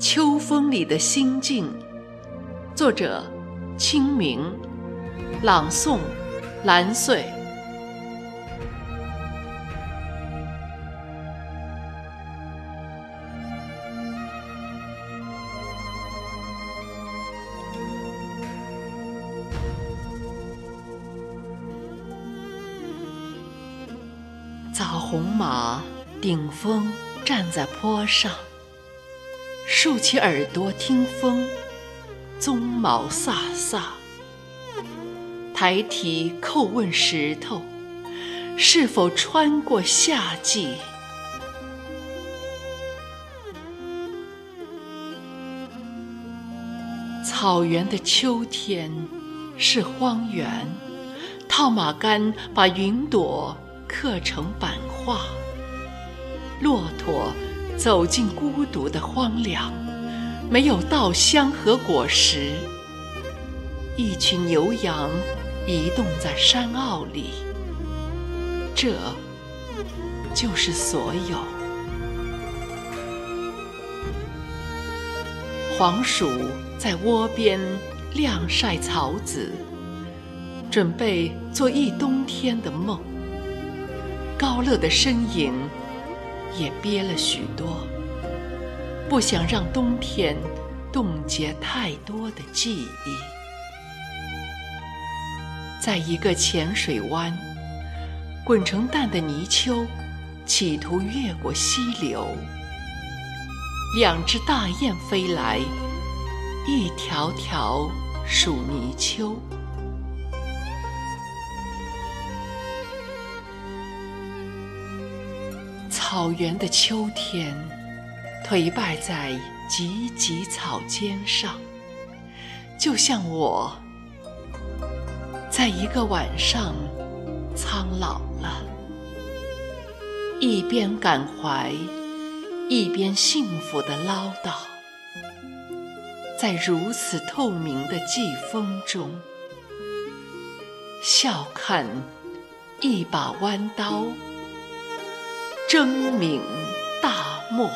秋风里的心境，作者：清明，朗诵：蓝穗。枣红马顶峰站在坡上。竖起耳朵听风，鬃毛飒飒。抬蹄叩问石头，是否穿过夏季？草原的秋天是荒原，套马杆把云朵刻成版画，骆驼。走进孤独的荒凉，没有稻香和果实。一群牛羊移动在山坳里，这就是所有。黄鼠在窝边晾晒草籽，准备做一冬天的梦。高乐的身影。也憋了许多，不想让冬天冻结太多的记忆。在一个浅水湾，滚成蛋的泥鳅，企图越过溪流。两只大雁飞来，一条条数泥鳅。草原的秋天，颓败在芨芨草尖上，就像我，在一个晚上苍老了，一边感怀，一边幸福的唠叨，在如此透明的季风中，笑看一把弯刀。声名大漠。